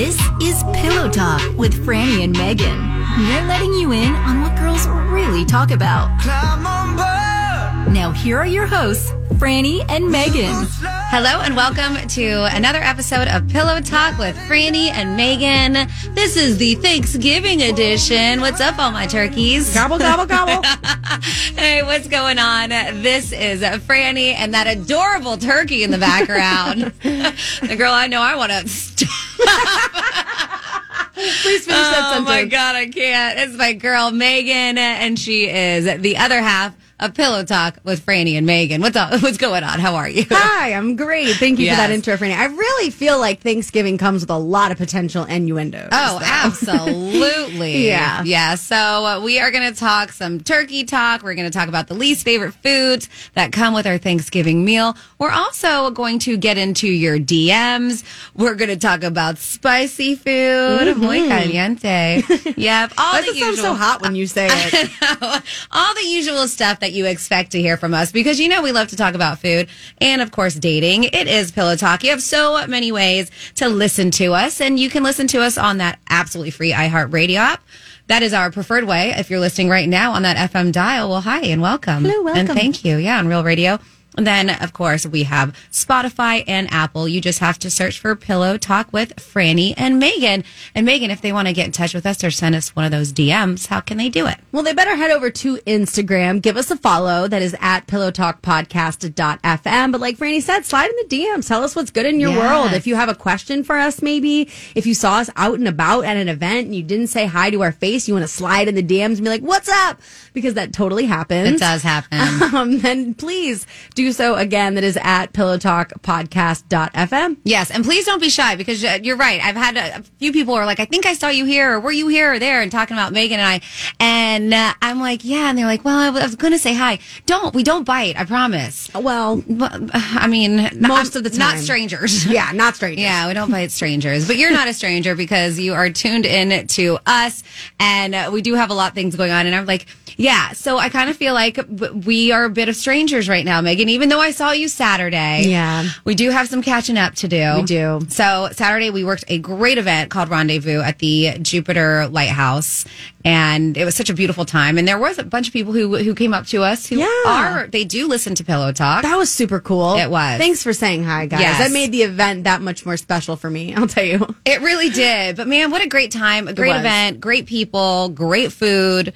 This is Pillow Talk with Franny and Megan. We're letting you in on what girls really talk about. Now, here are your hosts, Franny and Megan. Hello and welcome to another episode of Pillow Talk with Franny and Megan. This is the Thanksgiving edition. What's up, all my turkeys? Gobble, gobble, gobble. hey, what's going on? This is Franny and that adorable turkey in the background. the girl I know I want to stop. Please finish that Oh my God, I can't. It's my girl Megan, and she is the other half of Pillow Talk with Franny and Megan. What's up? What's going on? How are you? Hi, I'm great. Thank you Yes. for that intro, Franny. I really feel like Thanksgiving comes with a lot of potential innuendos. Oh, though. absolutely. Yeah. Yeah. So uh, we are going to talk some turkey talk. We're going to talk about the least favorite foods that come with our Thanksgiving meal. We're also going to get into your DMs. We're going to talk about spicy food. Muy caliente. Yep. All Why the does it sound so hot when you say it? all the usual stuff that you expect to hear from us because you know we love to talk about food and of course dating. It is Pillow Talk. You have so many ways to listen to us and you can listen to us on that absolutely free iHeartRadio app. That is our preferred way. If you're listening right now on that FM dial, well, hi and welcome. Hello, welcome. And thank you. Yeah, on Real Radio. And then, of course, we have Spotify and Apple. You just have to search for Pillow Talk with Franny and Megan. And Megan, if they want to get in touch with us or send us one of those DMs, how can they do it? Well, they better head over to Instagram. Give us a follow. That is at Pillow Talk pillowtalkpodcast.fm. But like Franny said, slide in the DMs. Tell us what's good in your Yes. world. If you have a question for us, maybe if you saw us out and about at an event and you didn't say hi to our face, you want to slide in the DMs and be like, what's up? Because that totally happens. It does happen. Um, then please do so again. That is at pillowtalkpodcast.fm. Yes, and please don't be shy because uh, you're right. I've had a, a few people are like, "I think I saw you here, or were you here or there?" and talking about Megan and I, and uh, I'm like, "Yeah," and they're like, "Well, I was, going to say hi." Don't we don't bite? I promise. Well, I mean, Most I'm- of the time. not strangers. yeah, not strangers. Yeah, we don't bite strangers, but you're not a stranger because you are tuned in to us, and uh, we do have a lot of things going on. And I'm like, yeah, so I kind of feel like we are a bit of strangers right now, Megan. Even though I saw you Saturday, Yeah. we do have some catching up to do. We do. So Saturday we worked a great event called Rendezvous at the Jupiter Lighthouse, and it was such a beautiful time. And there was a bunch of people who who came up to us who Yeah. are they do listen to Pillow Talk. That was super cool. It was. Thanks for saying hi, guys. Yes. That made the event that much more special for me. I'll tell you. It really did. But man, what a great time. A great event, great people, great food,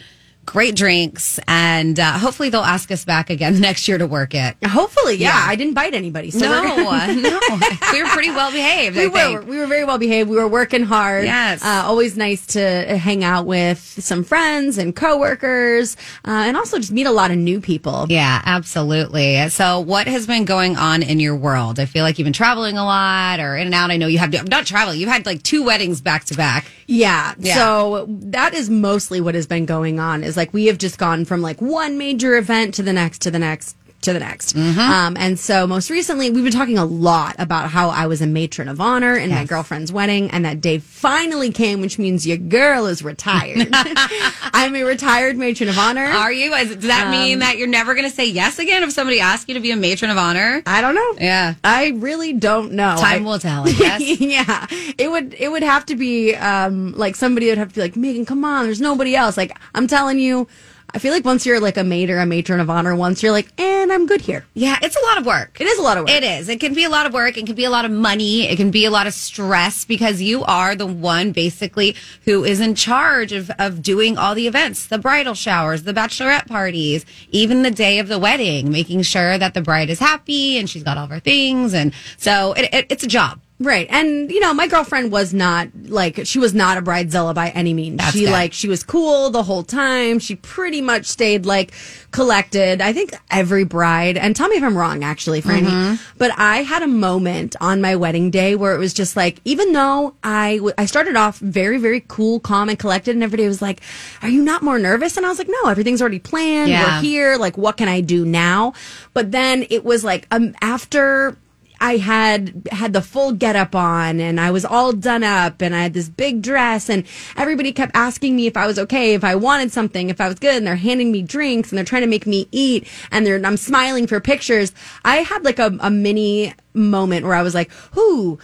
great drinks. And uh, hopefully they'll ask us back again next year to work it. Hopefully, yeah. Yeah. I didn't bite anybody. So No, gonna- no. We were pretty well behaved, We I were think. we were very well behaved. We were working hard. Yes. uh, always nice to hang out with some friends and coworkers, uh, and also just meet a lot of new people. Yeah, absolutely. So, what has been going on in your world? I feel like you've been traveling a lot or in and out. I know you have not traveling. You've had like two weddings back to back. Yeah. Yeah. So that is mostly what has been going on is like we have just gone from like one major event to the next to the next to the next. Mm-hmm. Um, and so most recently we've been talking a lot about how I was a matron of honor in my girlfriend's wedding and that day finally came, which means your girl is retired. I'm a retired matron of honor. Are you? Does that Um, mean that you're never going to say yes again if somebody asks you to be a matron of honor? I don't know. Yeah. I really don't know. Time I- will tell, I guess. yeah, it would it would have to be um like somebody would have to be like Megan, come on, there's nobody else. Like I'm telling you, I feel like once you're like a maid or a matron of honor, once you're like, and I'm good here. Yeah, it's a lot of work. It is a lot of work. It is. It can be a lot of work. It can be a lot of money. It can be a lot of stress because you are the one basically who is in charge of, of doing all the events, the bridal showers, the bachelorette parties, even the day of the wedding, making sure that the bride is happy and she's got all of her things. And so it, it, it's a job. Right. And, you know, my girlfriend was not like, she was not a bridezilla by any means. That's she like, she was cool the whole time. She pretty much stayed like collected. I think every bride, and tell me if I'm wrong actually, Franny, Mm-hmm. but I had a moment on my wedding day where it was just like, even though I, w- I started off very, very cool, calm and collected and everybody was like, are you not more nervous? And I was like, no, everything's already planned. Yeah. We're here. Like, what can I do now? But then it was like, um, after I had had the full getup on and I was all done up and I had this big dress and everybody kept asking me if I was okay, if I wanted something, if I was good and they're handing me drinks and they're trying to make me eat and they're I'm smiling for pictures. I had like a, a mini moment where I was like, "Ooh,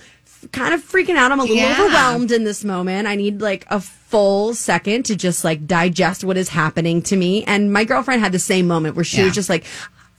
kind of freaking out. I'm a little Yeah. overwhelmed in this moment. I need like a full second to just like digest what is happening to me. And my girlfriend had the same moment where she Yeah. was just like,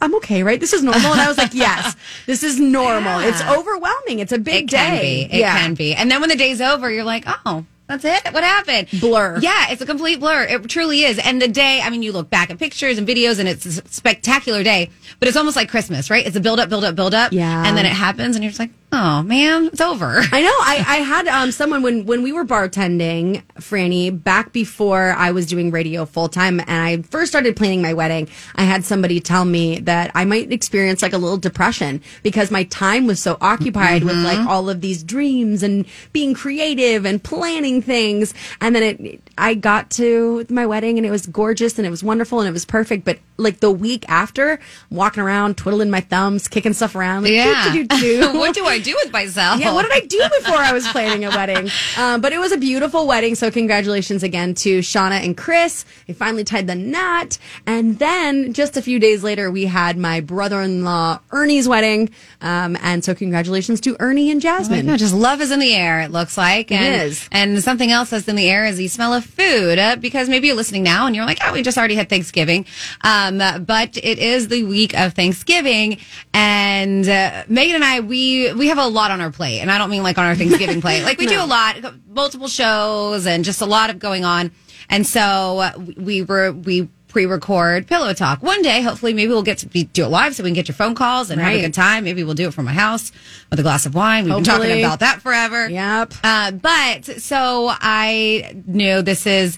I'm okay, right? This is normal. And I was like, yes, this is normal. Yeah. It's overwhelming. It's a big It can day. be. It can be. And then when the day's over, you're like, oh, that's it. What happened? Blur. Yeah, it's a complete blur. It truly is. And the day, I mean, you look back at pictures and videos, and it's a spectacular day. But it's almost like Christmas, right? It's a build up, build up, build up. Yeah. And then it happens, and you're just like, oh man, it's over. I know. I, I had um, someone when when we were bartending, Franny, back before I was doing radio full time, and I first started planning my wedding. I had somebody tell me that I might experience like a little depression because my time was so occupied with like all of these dreams and being creative and planning things. And then it, I got to my wedding, and it was gorgeous, and it was wonderful, and it was perfect. But like the week after, I'm walking around, twiddling my thumbs, kicking stuff around. Like, Yeah. What do I do with myself? Yeah, what did I do before I was planning a wedding? Um, but it was a beautiful wedding, so congratulations again to Shauna and Chris. They finally tied the knot. And then just a few days later, we had my brother in law Ernie's wedding. Um, and so congratulations to Ernie and Jasmine. No, just love is in the air. It looks like, and, is. And something else that's in the air is the smell of food. Uh, because maybe you're listening now and you're like, "Oh, we just already had Thanksgiving," um, but it is the week of Thanksgiving, and uh, Megan and I we we have a lot on our plate, and I don't mean like on our Thanksgiving plate. Like we do a lot, multiple shows, and just a lot of going on, and so uh, we were we. Pre-record pillow talk. One day, hopefully, maybe we'll get to be, do it live, so we can get your phone calls and have a good time. Maybe we'll do it from my house with a glass of wine. We've been talking about that forever. Yep. Uh, but so I knew this is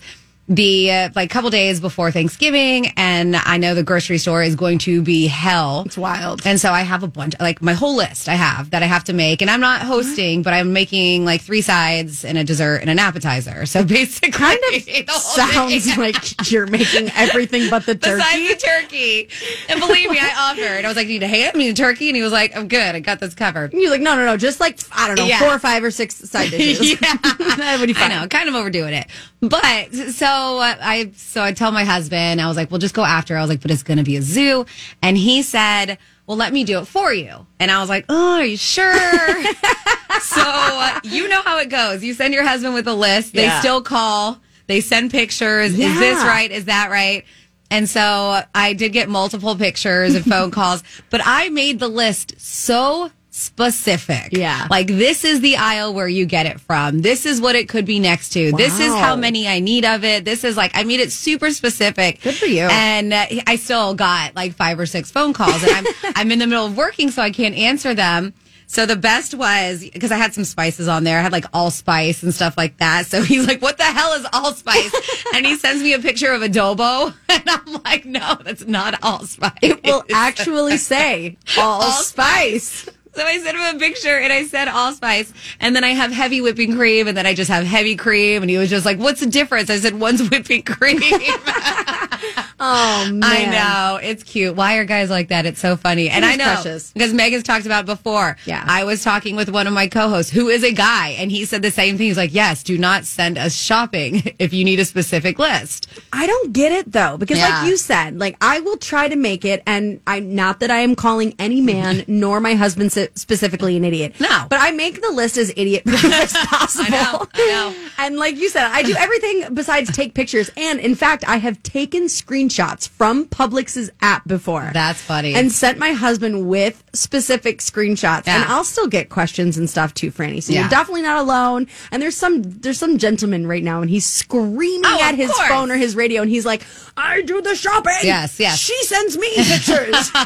the uh, like couple days before Thanksgiving, and I know the grocery store is going to be hell. It's wild. And so I have a bunch, like my whole list I have that I have to make, and I'm not hosting, but I'm making like three sides and a dessert and an appetizer. So basically, Kind of sounds like you're making everything but the turkey. Besides the turkey, and believe me, I offered. I was like, "You need a ham, you need a turkey," and he was like, "I'm good. I got this covered." And You're like, no, no, no, just like, I don't know, Yeah. four or five or six side dishes. yeah, that would be I know, kind of overdoing it. But so I so I tell my husband, I was like, "We'll just go after." I was like, "But it's going to be a zoo," and he said, "Well, let me do it for you." And I was like, "Oh, are you sure?" so uh, you know how it goes. You send your husband with a list. They Yeah. still call. They send pictures. Is this Yeah. right? Is that right? And so I did get multiple pictures and phone calls, but I made the list so specific. Yeah. Like this is the aisle where you get it from. This is what it could be next to. This is how many I need of it. This is like I made it super specific. Good for you. And uh, I still got like five or six phone calls and I'm I'm in the middle of working so I can't answer them. So the best was because I had some spices on there. I had like allspice and stuff like that. So he's like, "What the hell is allspice?" and he sends me a picture of adobo, and I'm like, "No, that's not allspice." It will actually say all spice. So I sent him a picture and I said allspice. And then I have heavy whipping cream and then I just have heavy cream. And he was just like, what's the difference? I said, one's whipping cream. Oh, man. I know. It's cute. Why are guys like that? It's so funny. and I know precious. because Megan's talked about it before. Yeah. I was talking with one of my co-hosts who is a guy and he said the same thing. He's like, yes, do not send us shopping if you need a specific list. I don't get it though, because Yeah. like you said, like I will try to make it, and I'm not that I am calling any man nor my husband specifically an idiot. No. but I make the list as idiot proof as possible. I know, I know. And like you said, I do everything besides take pictures. And in fact, I have taken screenshots from Publix's app before. That's funny. And sent my husband with specific screenshots. Yeah. And I'll still get questions and stuff too, Franny. So Yeah. you're definitely not alone. And there's some there's some gentleman right now and he's screaming Oh, at his course. phone or his radio and he's like, I do the shopping. Yes, yes. She sends me pictures.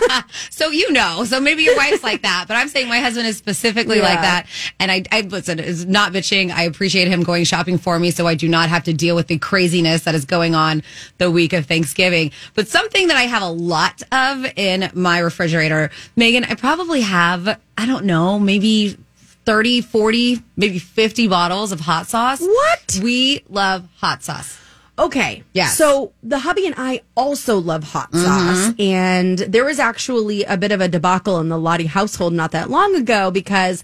So you know, so maybe your wife's like that, but I'm saying my husband is specifically Yeah. like that. And I, I listen, is not bitching. I appreciate him going shopping for me, so I do not have to deal with the craziness that is going on the week of Thanksgiving. But something that I have a lot of in my refrigerator, Megan, I probably have, I don't know, maybe 30, 40, maybe 50 bottles of hot sauce. What? We love hot sauce. Okay. Yeah. So the hubby and I also love hot Mm-hmm. sauce. And there was actually a bit of a debacle in the Lottie household not that long ago because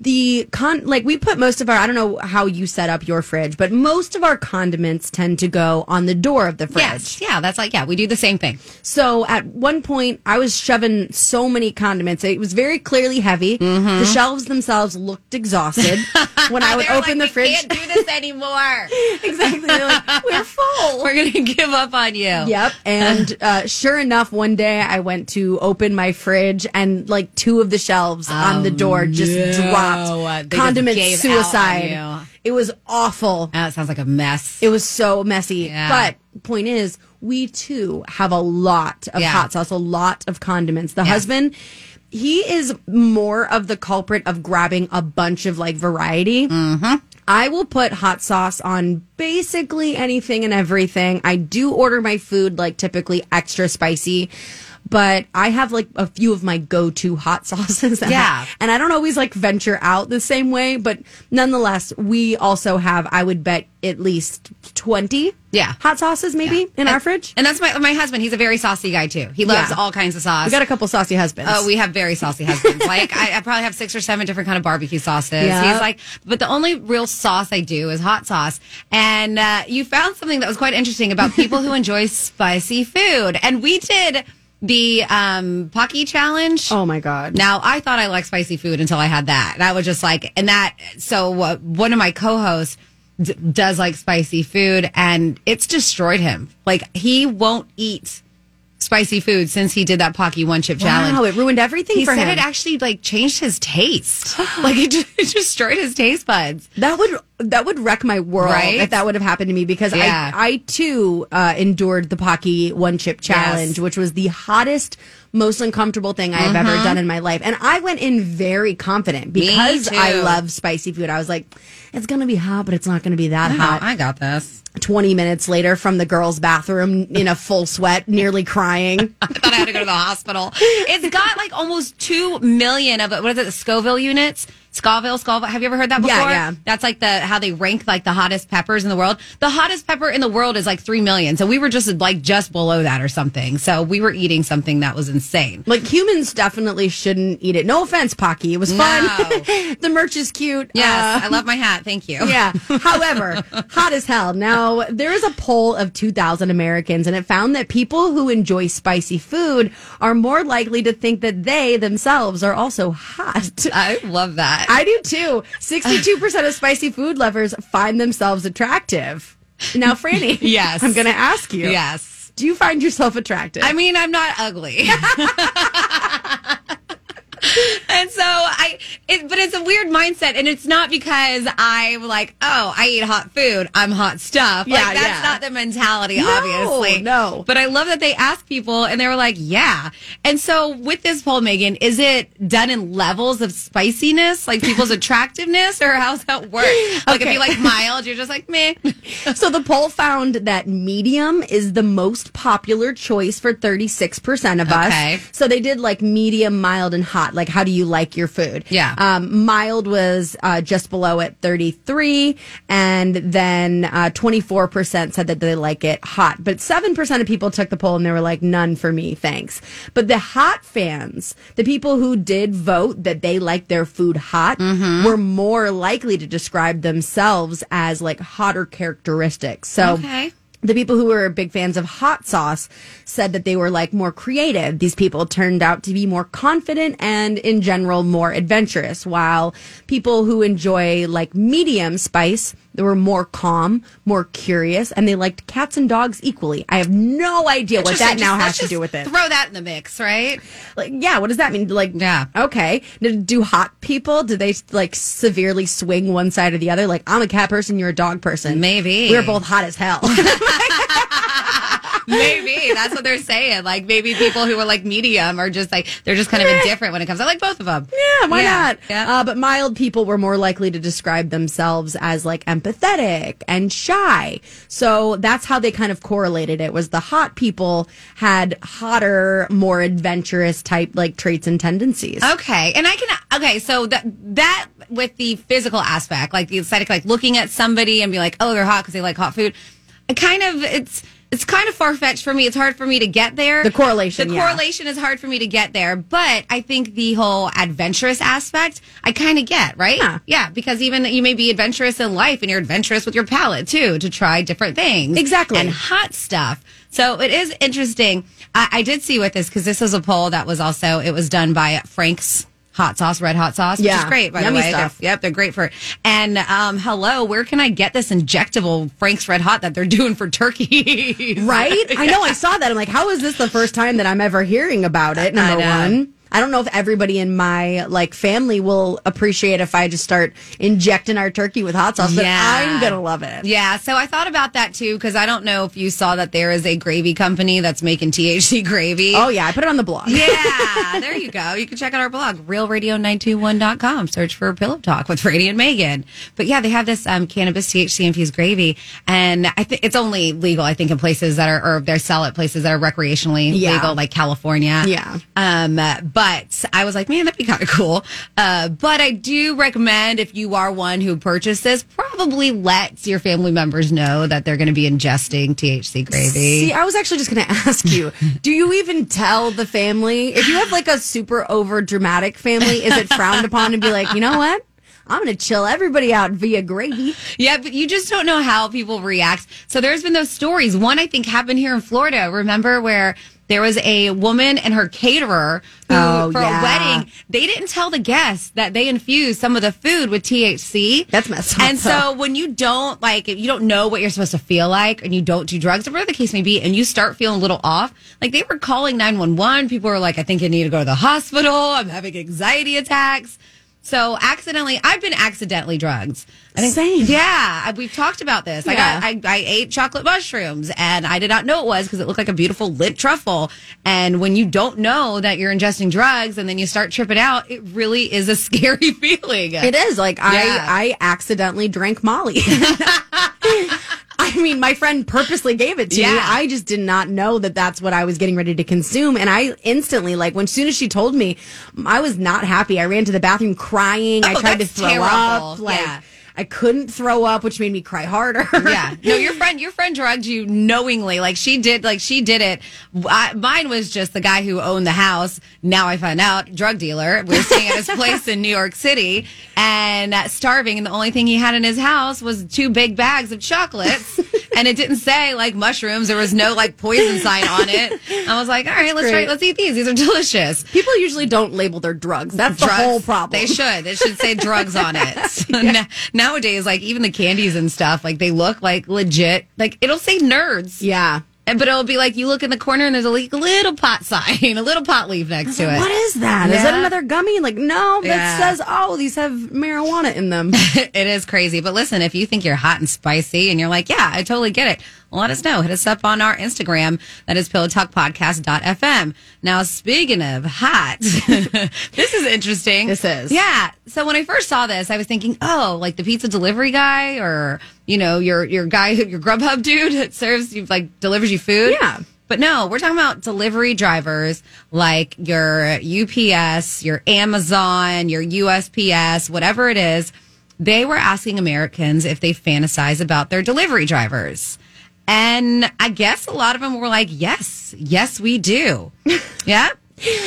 the con like we put most of our I don't know how you set up your fridge, but most of our condiments tend to go on the door of the fridge. Yes. Yeah. That's like, yeah, we do the same thing. So at one point, I was shoving so many condiments. It was very clearly heavy. The shelves themselves looked exhausted. when I would open like, the we fridge, can't do this anymore. exactly, they're like, we're full. We're going to give up on you. Yep. And uh, sure enough, one day I went to open my fridge and like two of the shelves on the door just Oh, no. Dropped. Just Condiment gave out on suicide. It was awful. That sounds like a mess. It was so messy. Yeah. But point is, we too have a lot of Yeah. hot sauce, a lot of condiments. The husband, he is more of the culprit of grabbing a bunch of like variety. Mm-hmm. I will put hot sauce on basically anything and everything. I do order my food like typically extra spicy. But I have like a few of my go-to hot sauces. Yeah. And I don't always like venture out the same way, but nonetheless, we also have, I would bet, at least 20 Yeah. hot sauces maybe in our fridge. And that's my my husband. He's a very saucy guy too. He loves Yeah. all kinds of sauce. We got a couple saucy husbands. Oh, we have very saucy husbands. like I, I probably have six or seven different kind of barbecue sauces. Yeah. He's like, but the only real sauce I do is hot sauce. And uh, you found something that was quite interesting about people who enjoy spicy food. And we did the um, Paqui challenge. oh my God. Now, I thought I liked spicy food until I had that. That was just like, and that, so uh, one of my co hosts d- does like spicy food and it's destroyed him. Like, he won't eat spicy food since he did that Paqui one chip challenge. Wow, it ruined everything He for said him. it actually like changed his taste. like it, it destroyed his taste buds. that would that would wreck my world Right? if that would have happened to me because Yeah. I I too uh, endured the Paqui one chip challenge, Yes. which was the hottest, most uncomfortable thing I have ever done in my life, and I went in very confident because. I love spicy food. I was like, it's gonna be hot, but it's not gonna be that hot. I got this. 20 minutes later from the girls' bathroom in a full sweat, nearly crying. I thought I had to go to the hospital. It's got like almost two million of it. What is it? The Scoville units. Scoville, Scoville. Have you ever heard that before? Yeah, yeah. That's like the how they rank like the hottest peppers in the world. The hottest pepper in the world is like three million. So we were just like just below that or something. So we were eating something that was insane. Like humans definitely shouldn't eat it. No offense, Paqui. It was fun. No. the merch is cute. Yes, Uh, I love my hat. Thank you. yeah. However, hot as hell. Now, there is a poll of 2,000 Americans, and it found that people who enjoy spicy food are more likely to think that they themselves are also hot. I love that. I do too. 62% of spicy food lovers find themselves attractive. Now, Franny. Yes. I'm going to ask you. yes. Do you find yourself attractive? I mean, I'm not ugly. and so I, it, but it's a weird mindset, and it's not because I'm like, oh, I eat hot food, I'm hot stuff. Yeah, like that's yeah. not the mentality, No, obviously. no. But I love that they ask people, and they were like, yeah. And so with this poll, Megan, is it done in levels of spiciness, like people's attractiveness, or how's that work? Like if you like mild, you're just like meh. So the poll found that medium is the most popular choice for 36% of Okay. us. So they did like medium, mild, and hot. Like, how do you like your food? Yeah. Um, mild was uh, just below at 33, and then uh, 24% said that they like it hot. But 7% of people took the poll and they were like, none for me, thanks. But the hot fans, the people who did vote that they like their food hot, Mm-hmm. were more likely to describe themselves as like hotter characteristics. So Okay. The people who were big fans of hot sauce said that they were like more creative. These people turned out to be more confident and in general more adventurous, while people who enjoy like medium spice, they were more calm, more curious, and they liked cats and dogs equally. I have no idea what that now has to do with it. Throw that in the mix, right? Like, yeah, what does that mean? Like, Yeah. okay. Do- Do hot people, do they like severely swing one side or the other? Like, I'm a cat person, you're a dog person. Maybe. We're both hot as hell. Maybe that's what they're saying. Like maybe people who are like medium are just like they're just kind of indifferent when it comes. I like both of them. Yeah, why Yeah, not? yeah. Uh, but mild people were more likely to describe themselves as like empathetic and shy. So that's how they kind of correlated it. Was the hot people had hotter, more adventurous type like traits and tendencies. Okay, and I can. Okay, so that that with the physical aspect, like the aesthetic, like looking at somebody and be like, oh, they're hot because they like hot food. I kind of it's it's kind of far fetched for me. It's hard for me to get there. The correlation, The yeah. correlation is hard for me to get there. But I think the whole adventurous aspect, I kind of get, right? Yeah. Yeah. Because even you may be adventurous in life and you're adventurous with your palate too to try different things. Exactly. And hot stuff. So it is interesting. I, I did see with this because this was a poll that was also, it was done by Frank's hot sauce, red hot sauce, which Yeah. is great, by Yummy the way. They're-. Yep, they're great for it. And um, hello, where can I get this injectable Frank's Red Hot that they're doing for turkeys? Right? I know. I saw that. I'm like, how is this the first time that I'm ever hearing about it? Number one. I don't know if everybody in my like family will appreciate if I just start injecting our turkey with hot sauce, but Yeah. I'm gonna love it. Yeah, so I thought about that too because I don't know if you saw that there is a gravy company that's making THC gravy. Oh yeah, I put it on the blog. Yeah, there you go. You can check out our blog, realradio921.com. Search for Pillow Talk with Franny and Megan. But yeah, they have this um, cannabis THC infused gravy, and I think it's only legal, I think, in places that are, or they sell it places that are recreationally Yeah. legal, like California. Yeah. Um, uh, but I was like, man, that'd be kind of cool. Uh, but I do recommend if you are one who purchases, probably let your family members know that they're going to be ingesting THC gravy. See, I was actually just going to ask you, do you even tell the family? If you have like a super over dramatic family, is it frowned upon to be like, you know what? I'm going to chill everybody out via gravy. Yeah, but you just don't know how people react. So there's been those stories. One I think happened here in Florida. Remember where there was a woman and her caterer who, Oh, for yeah. a wedding, they didn't tell the guests that they infused some of the food with THC. That's messed up, And so when you don't like, if you don't know what you're supposed to feel like, and you don't do drugs, or whatever the case may be, and you start feeling a little off, like they were calling 911. People were like, I think you need to go to the hospital. I'm having anxiety attacks. So accidentally, I've been accidentally drugged. I think, Same. Yeah, we've talked about this. I got, I, I ate chocolate mushrooms, and I did not know it was because it looked like a beautiful lit truffle. And when you don't know that you're ingesting drugs, and then you start tripping out, it really is a scary feeling. It is like I I accidentally drank Molly. I mean, my friend purposely gave it to me. Yeah. I just did not know that that's what I was getting ready to consume, and I instantly like when soon as she told me, I was not happy. I ran to the bathroom crying. Oh, I Oh, tried to throw terrible. up. Like Yeah. I couldn't throw up, which made me cry harder. yeah. No, your friend, your friend drugged you knowingly. Like she did, like she did it. I, mine was just the guy who owned the house. Now I find out, drug dealer. We were staying at his place in New York City and uh, starving. And the only thing he had in his house was two big bags of chocolates. and it didn't say like mushrooms. There was no like poison sign on it. I was like, all right, let's try, let's eat these. These are delicious. People usually don't label their drugs. That's Drugs. the whole problem. They should. It should say drugs on it. Na- Nowadays, like even the candies and stuff, like they look like legit. Like it'll say nerds. Yeah. And- But it'll be like you look in the corner and there's a le- little pot sign, a little pot leaf next to it. What is that? Is that Yeah. another gummy? Like, no, that Yeah. says, oh, these have marijuana in them. it is crazy. But listen, if you think you're hot and spicy and you're like, yeah, I totally get it, let us know. Hit us up on our Instagram. That is pillowtalkpodcast.fm. Now, speaking of hot, this is interesting. This is. Yeah. So when I first saw this, I was thinking, oh, like the pizza delivery guy or, you know, your, your guy, your Grubhub dude that serves you, like delivers you food. Yeah. But no, we're talking about delivery drivers like your UPS, your Amazon, your USPS, whatever it is. They were asking Americans if they fantasize about their delivery drivers. And I guess a lot of them were like, yes, yes, we do. yeah.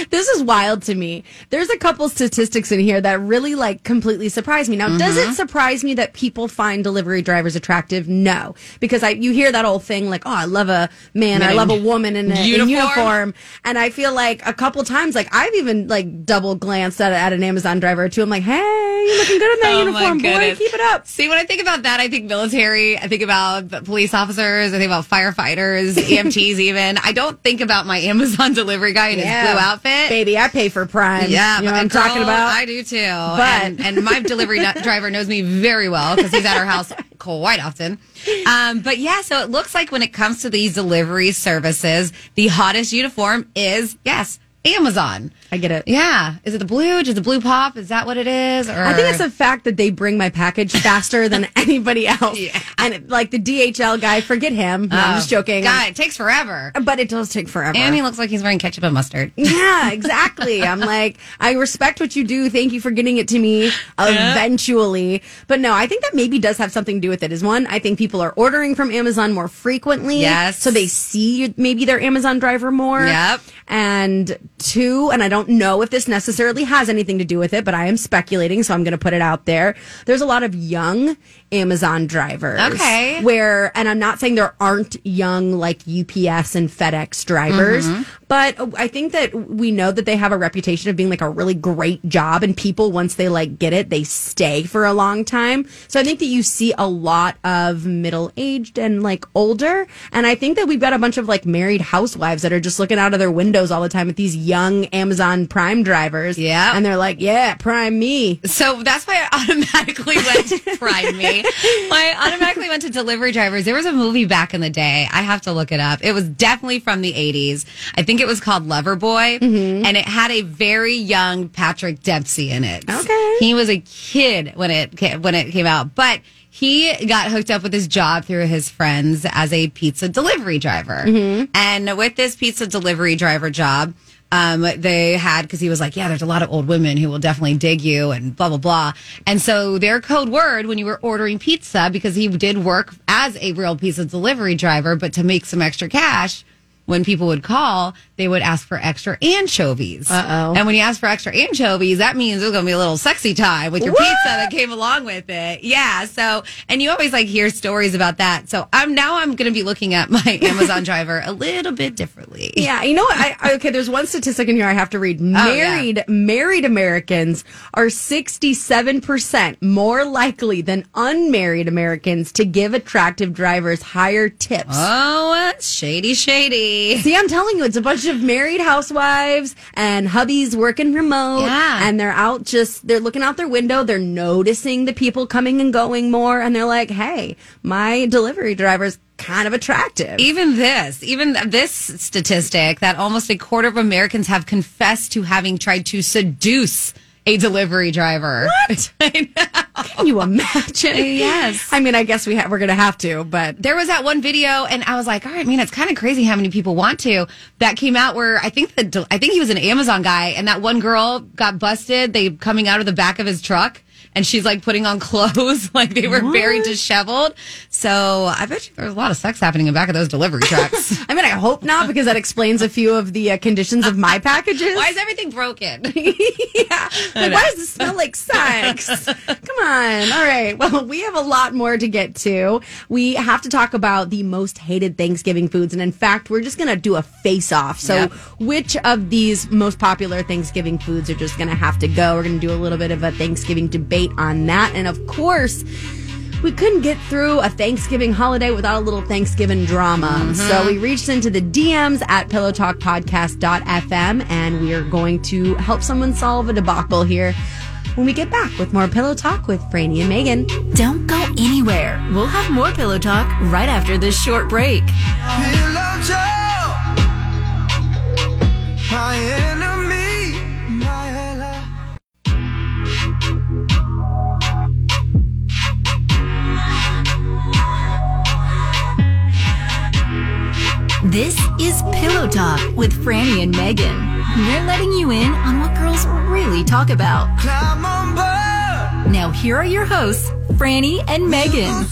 This is wild to me. There's a couple statistics in here that really like completely surprise me. Now, does Mm-hmm. it surprise me that people find delivery drivers attractive? No, because I you hear that old thing like, oh, I love a man, or I love a woman in a in uniform. uniform, and I feel like a couple times, like I've even like double glanced at, at an Amazon driver or two. I'm like, hey, you looking good in that Oh, uniform, boy, keep it up. See, when I think about that, I think military, I think about police officers, I think about firefighters, EMTs even. I don't think about my Amazon delivery guy in his blue outfit. baby. I pay for Prime. Yeah, you know I'm girl, talking about. I do too. But- and, and my delivery driver knows me very well because he's at our house quite often. Um, but yeah, so it looks like when it comes to these delivery services, the hottest uniform is yes. Amazon. I get it. Yeah. Is it the blue? Is it blue pop? Is that what it is? Or I think it's the fact that they bring my package faster than anybody else. Yeah. And like the DHL guy, forget him. No, I'm just oh, joking. God, it takes forever. But it does take forever. And he looks like he's wearing ketchup and mustard. yeah, exactly. I'm like, I respect what you do. Thank you for getting it to me eventually. But no, I think that maybe does have something to do with it. Is one, I think people are ordering from Amazon more frequently. Yes. So they see maybe their Amazon driver more. Yep. And two, and I don't know if this necessarily has anything to do with it, but I am speculating, so I'm going to put it out there. There's a lot of young Amazon drivers. Okay. Where, and I'm not saying there aren't young like UPS and FedEx drivers, Mm-hmm. but I think that we know that they have a reputation of being like a really great job and people, once they like get it, they stay for a long time. So I think that you see a lot of middle aged and like older. And I think that we've got a bunch of like married housewives that are just looking out of their windows all the time at these young Amazon Prime drivers. Yeah. And they're like, yeah, Prime me. So that's why I automatically went to Prime Me. I automatically went to delivery drivers. There was a movie back in the day. I have to look it up. It was definitely from the 80s. I think it was called Loverboy, Mm-hmm. and it had a very young Patrick Dempsey in it. Okay. He was a kid when it when it came out, but he got hooked up with his job through his friends as a pizza delivery driver. Mm-hmm. And with this pizza delivery driver job, um, they had because he was like, yeah, there's a lot of old women who will definitely dig you and blah blah blah. And so their code word when you were ordering pizza because he did work as a real pizza delivery driver, but to make some extra cash. When people would call, they would ask for extra anchovies. Uh-oh. And when you ask for extra anchovies, that means there's going to be a little sexy time with your What? pizza that came along with it. Yeah. So, and you always like hear stories about that. So I'm now I'm going to be looking at my Amazon driver a little bit differently. Yeah, you know what? I, I- okay, there's one statistic in here I have to read. Oh, yeah. Married married Americans are 67% more likely than unmarried Americans to give attractive drivers higher tips. Oh, that's shady, shady. See, I'm telling you, it's a bunch of married housewives and hubbies working remote. Yeah. And they're out just, they're looking out their window. They're noticing the people coming and going more. And they're like, hey, my delivery driver's kind of attractive. Even this, even this statistic that almost a quarter of Americans have confessed to having tried to seduce a delivery driver. What? Can you imagine? Yes. I mean, I guess we ha- we're going to have to, but there was that one video and I was like, all right, man, it's kind of crazy how many people want to. That came out where I think the I think he was an Amazon guy and that one girl got busted. They coming out of the back of his truck and she's like putting on clothes like they were very disheveled. So I bet you there's a lot of sex happening in back of those delivery trucks. I mean, I hope not because that explains a few of the uh, conditions of my packages. Why is everything broken? yeah. Like, why does this smell like sex? Come on. All right. Well, we have a lot more to get to. We have to talk about the most hated Thanksgiving foods. And in fact, we're just going to do a face off. So, Yep. which of these most popular Thanksgiving foods are just going to have to go? We're going to do a little bit of a Thanksgiving debate on that. And of course, we couldn't get through a Thanksgiving holiday without a little Thanksgiving drama. Mm-hmm. So we reached into the DMs at pillowtalkpodcast.fm and we are going to help someone solve a debacle here when we get back with more Pillow Talk with Franny and Megan. Don't go anywhere. We'll have more pillow talk right after this short break. This is Pillow Talk with Franny and Megan. We're letting you in on what girls really talk about. Climb on. Now, here are your hosts, Franny and Megan.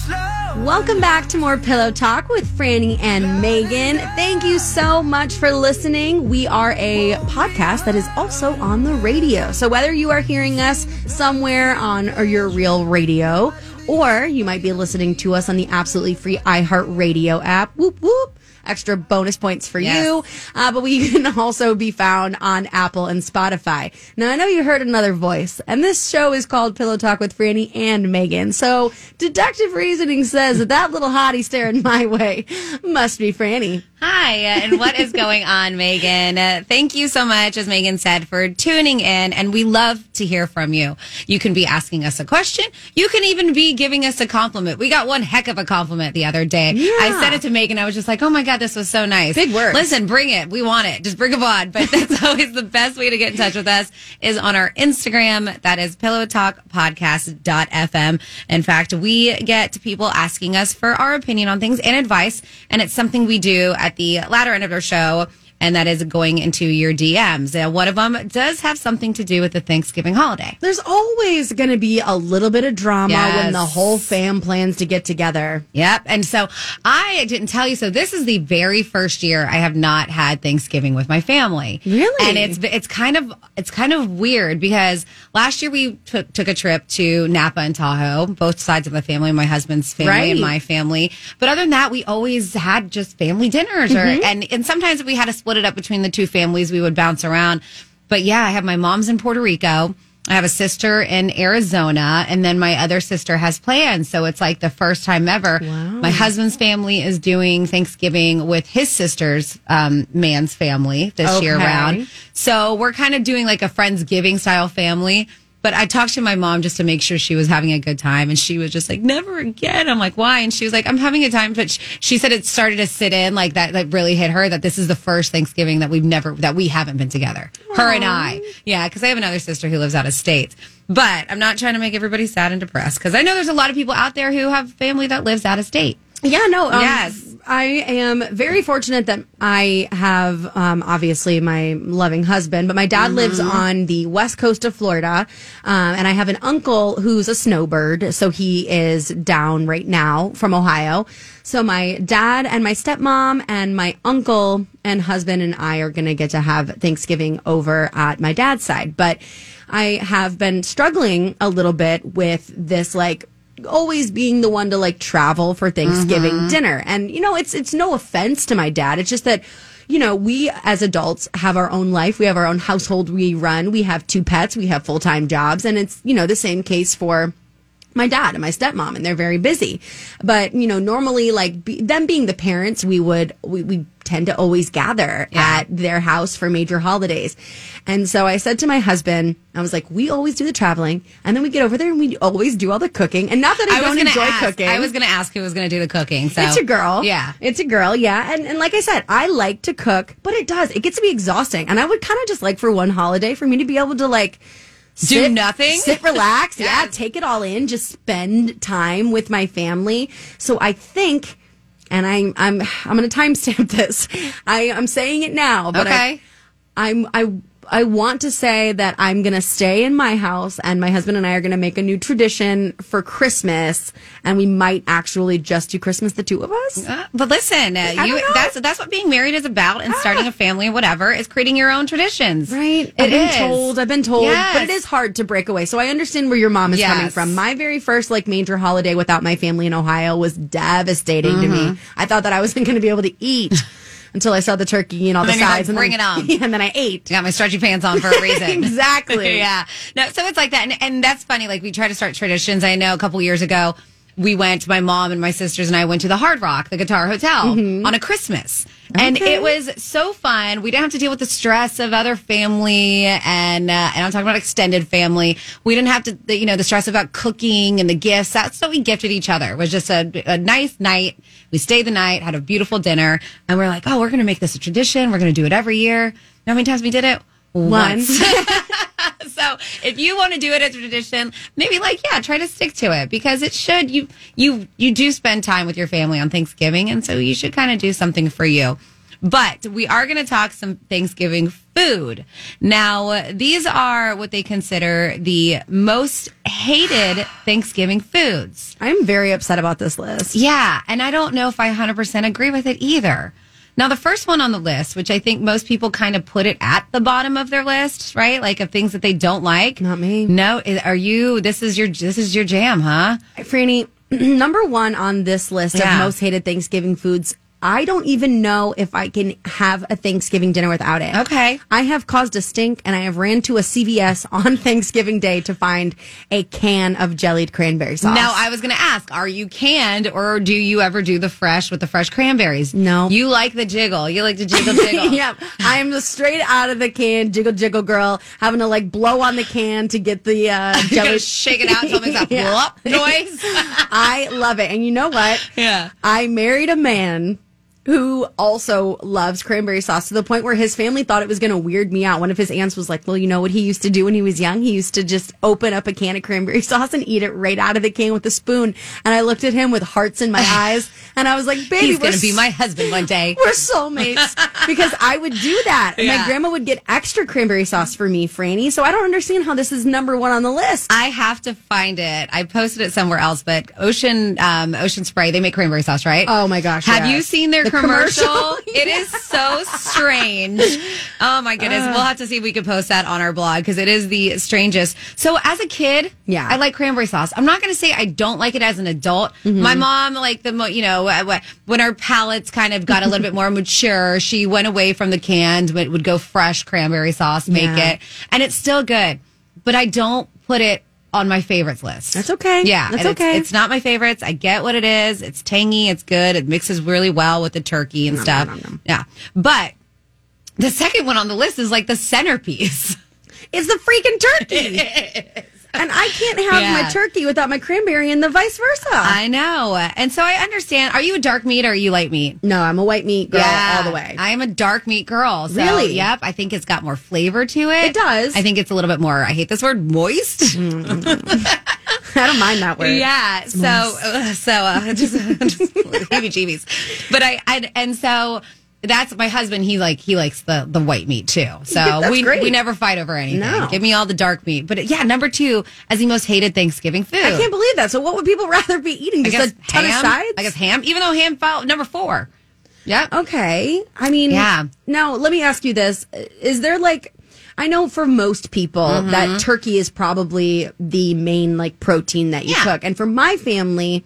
Welcome back to more Pillow Talk with Franny and Megan. Thank you so much for listening. We are a podcast that is also on the radio. So whether you are hearing us somewhere on or your real radio, or you might be listening to us on the absolutely free iHeartRadio app. Whoop whoop. Extra bonus points for Yes. you. Uh, but we can also be found on Apple and Spotify. Now, I know you heard another voice, and this show is called Pillow Talk with Franny and Megan. So, deductive reasoning says that that little hottie staring my way must be Franny. Hi, uh, and what is going on, Megan? Uh, thank you so much, as Megan said, for tuning in, and we love to hear from you. You can be asking us a question. You can even be giving us a compliment. We got one heck of a compliment the other day. I said it to Megan. I was just like, "Oh my god, this was so nice." Big words. Listen, bring it. We want it. Just bring them on. But that's always the best way to get in touch with us is on our Instagram. That is pillowtalkpodcast.fm. In fact, we get people asking us for our opinion on things and advice, and it's something we do at the latter end of our show. And that is going into your DMs. And one of them does have something to do with the Thanksgiving holiday. There's always going to be a little bit of drama when the whole fam plans to get together. Yep. And so I didn't tell you. So this is the very first year I have not had Thanksgiving with my family. Really? And it's it's kind of it's kind of weird because last year we took took a trip to Napa and Tahoe, both sides of the family, my husband's family Right. and my family. But other than that, we always had just family dinners, or mm-hmm. and and sometimes we had a split it up between the two families, we would bounce around. But yeah, I have my mom's in Puerto Rico. I have a sister in Arizona, and then my other sister has plans. So it's like the first time ever. My husband's family is doing Thanksgiving with his sister's um, man's family this year Okay. round. So we're kind of doing like a Friendsgiving style family. But I talked to my mom just to make sure she was having a good time. And she was just like, never again. I'm like, why? And she was like, I'm having a time. But sh- she said it started to sit in like that, that really hit her that this is the first Thanksgiving that we've never, that we haven't been together. Her and I. Yeah. Cause I have another sister who lives out of state. But I'm not trying to make everybody sad and depressed because I know there's a lot of people out there who have family that lives out of state. Yeah, no. Um, Yes. I am very fortunate that I have um, obviously my loving husband, but my dad lives on the west coast of Florida, um, and I have an uncle who's a snowbird, so he is down right now from Ohio. So my dad and my stepmom and my uncle and husband and I are going to get to have Thanksgiving over at my dad's side, but I have been struggling a little bit with this like always being the one to like travel for Thanksgiving Mm-hmm. dinner. And you know, it's it's no offense to my dad. It's just that you know, we as adults have our own life. We have our own household we run. We have two pets, we have full-time jobs, and it's, you know, the same case for my dad and my stepmom and they're very busy but you know normally like be, them being the parents we would we, we tend to always gather Yeah. at their house for major holidays and so i said to my husband i was like we always do the traveling and then we get over there and we always do all the cooking and not that i, was don't enjoy ask, cooking I was going to ask who was going to do the cooking. So it's a girl. Yeah. It's a girl. Yeah. And, and like I said, I like to cook, but it does. It gets to be exhausting. And I would kind of just like for one holiday for me to be able to like Do nothing? sit, relax. Yeah. Take it all in. Just spend time with my family. So I think, and I'm, I'm, I'm going to timestamp this. I, I'm saying it now, but I, Okay. I'm, I, I want to say that I'm going to stay in my house and my husband and I are going to make a new tradition for Christmas and we might actually just do Christmas, the two of us. Uh, but listen, uh, you that's that's what being married is about, and starting a family or whatever is creating your own traditions. Right. It I've been is. told. I've been told. Yes. But it is hard to break away. So I understand where your mom is coming from. My very first like major holiday without my family in Ohio was devastating to Mm-hmm. me. I thought that I wasn't going to be able to eat until I saw the turkey and all And the like, sides. and "Bring then, it on." Yeah, and then I ate. Got my stretchy pants on for a reason. Exactly. yeah. No, so it's like that. And, and that's funny. Like we try to start traditions. I know a couple years ago, we went, my mom and my sisters and I went to the Hard Rock, the Guitar Hotel on a Christmas. And it was so fun. We didn't have to deal with the stress of other family and, uh, and I'm talking about extended family. We didn't have to, you know, the stress about cooking and the gifts. That's what we gifted each other. It was just a, a nice night. We stayed the night, had a beautiful dinner, and we're like, oh, we're going to make this a tradition. We're going to do it every year. You know how many times we did it? Once. so if you want to do it as a tradition, maybe like yeah, try to stick to it because it should you you you do spend time with your family on Thanksgiving, and so you should kind of do something for you. But we are going to talk some Thanksgiving food. Now, these are what they consider the most hated Thanksgiving foods. I'm very upset about this list. Yeah, and I don't know if I 100% agree with it either. Now, the first one on the list, which I think most people kind of put it at the bottom of their list, right? Like of things that they don't like. Not me. No, are you? This is your this is your jam, huh? Franny, number one on this list Yeah. of most hated Thanksgiving foods I don't even know if I can have a Thanksgiving dinner without it. Okay. I have caused a stink and I have ran to a CVS on Thanksgiving Day to find a can of jellied cranberry sauce. Now, I was going to ask, are you canned or do you ever do the fresh with the fresh cranberries? No. You like the jiggle. You like to jiggle jiggle. yep. I'm the straight out of the can, jiggle jiggle girl, having to like blow on the can to get the uh, jelly. shake it out until it makes that Yeah. noise. I love it. And you know what? Yeah. I married a man who also loves cranberry sauce to the point where his family thought it was going to weird me out. One of his aunts was like, Well, you know what he used to do when he was young? He used to just open up a can of cranberry sauce and eat it right out of the can with a spoon. And I looked at him with hearts in my eyes and I was like, Baby, He's going to be my husband one day. we're soulmates because I would do that. And My grandma would get extra cranberry sauce for me, Franny. So I don't understand how this is number one on the list. I have to find it. I posted it somewhere else, but Ocean um, Ocean Spray they make cranberry sauce, right? Oh my gosh, Have yes. you seen their The commercial? It is so strange. Oh my goodness, we'll have to see if we can post that on our blog because it is the strangest. So as a kid, Yeah. I like cranberry sauce. I'm not going to say I don't like it as an adult. Mm-hmm. My mom, like the mo- you know uh, when our palates kind of got a little bit more mature, she went away from the canned, but would go fresh cranberry sauce, make Yeah. it, and it's still good. But I don't put it on my favorites list. That's okay. Yeah, That's it's- okay. It's, not my favorites. I get what it is. It's tangy. It's good. It mixes really well with the turkey and stuff. nom, nom. Yeah, but the second one on the list is like the centerpiece. It's the freaking turkey. And I can't have Yeah. my turkey without my cranberry and the vice versa. I know, and so I understand. Are you a dark meat or are you light meat? no, I'm a white meat girl all the way. I am a dark meat girl. So, Really? Yep. I think it's got more flavor to it. It does. I think it's a little bit more. I hate this word, moist. I don't mind that word. Yeah. So, uh, so uh, just, just heebie-jeebies. But I, I, and so that's my husband. He like he likes the the white meat too. So That's we great. we never fight over anything. No. Give me all the dark meat. But yeah, number two as the most hated Thanksgiving food. I can't believe that. So what would people rather be eating? I Just guess a ton ham. of sides? I guess ham. Even though ham fell number four. Yep. Okay. I mean, Yeah. Now, let me ask you this. Is there like, I know for most people Mm-hmm. that turkey is probably the main like protein that you Yeah. cook. And for my family,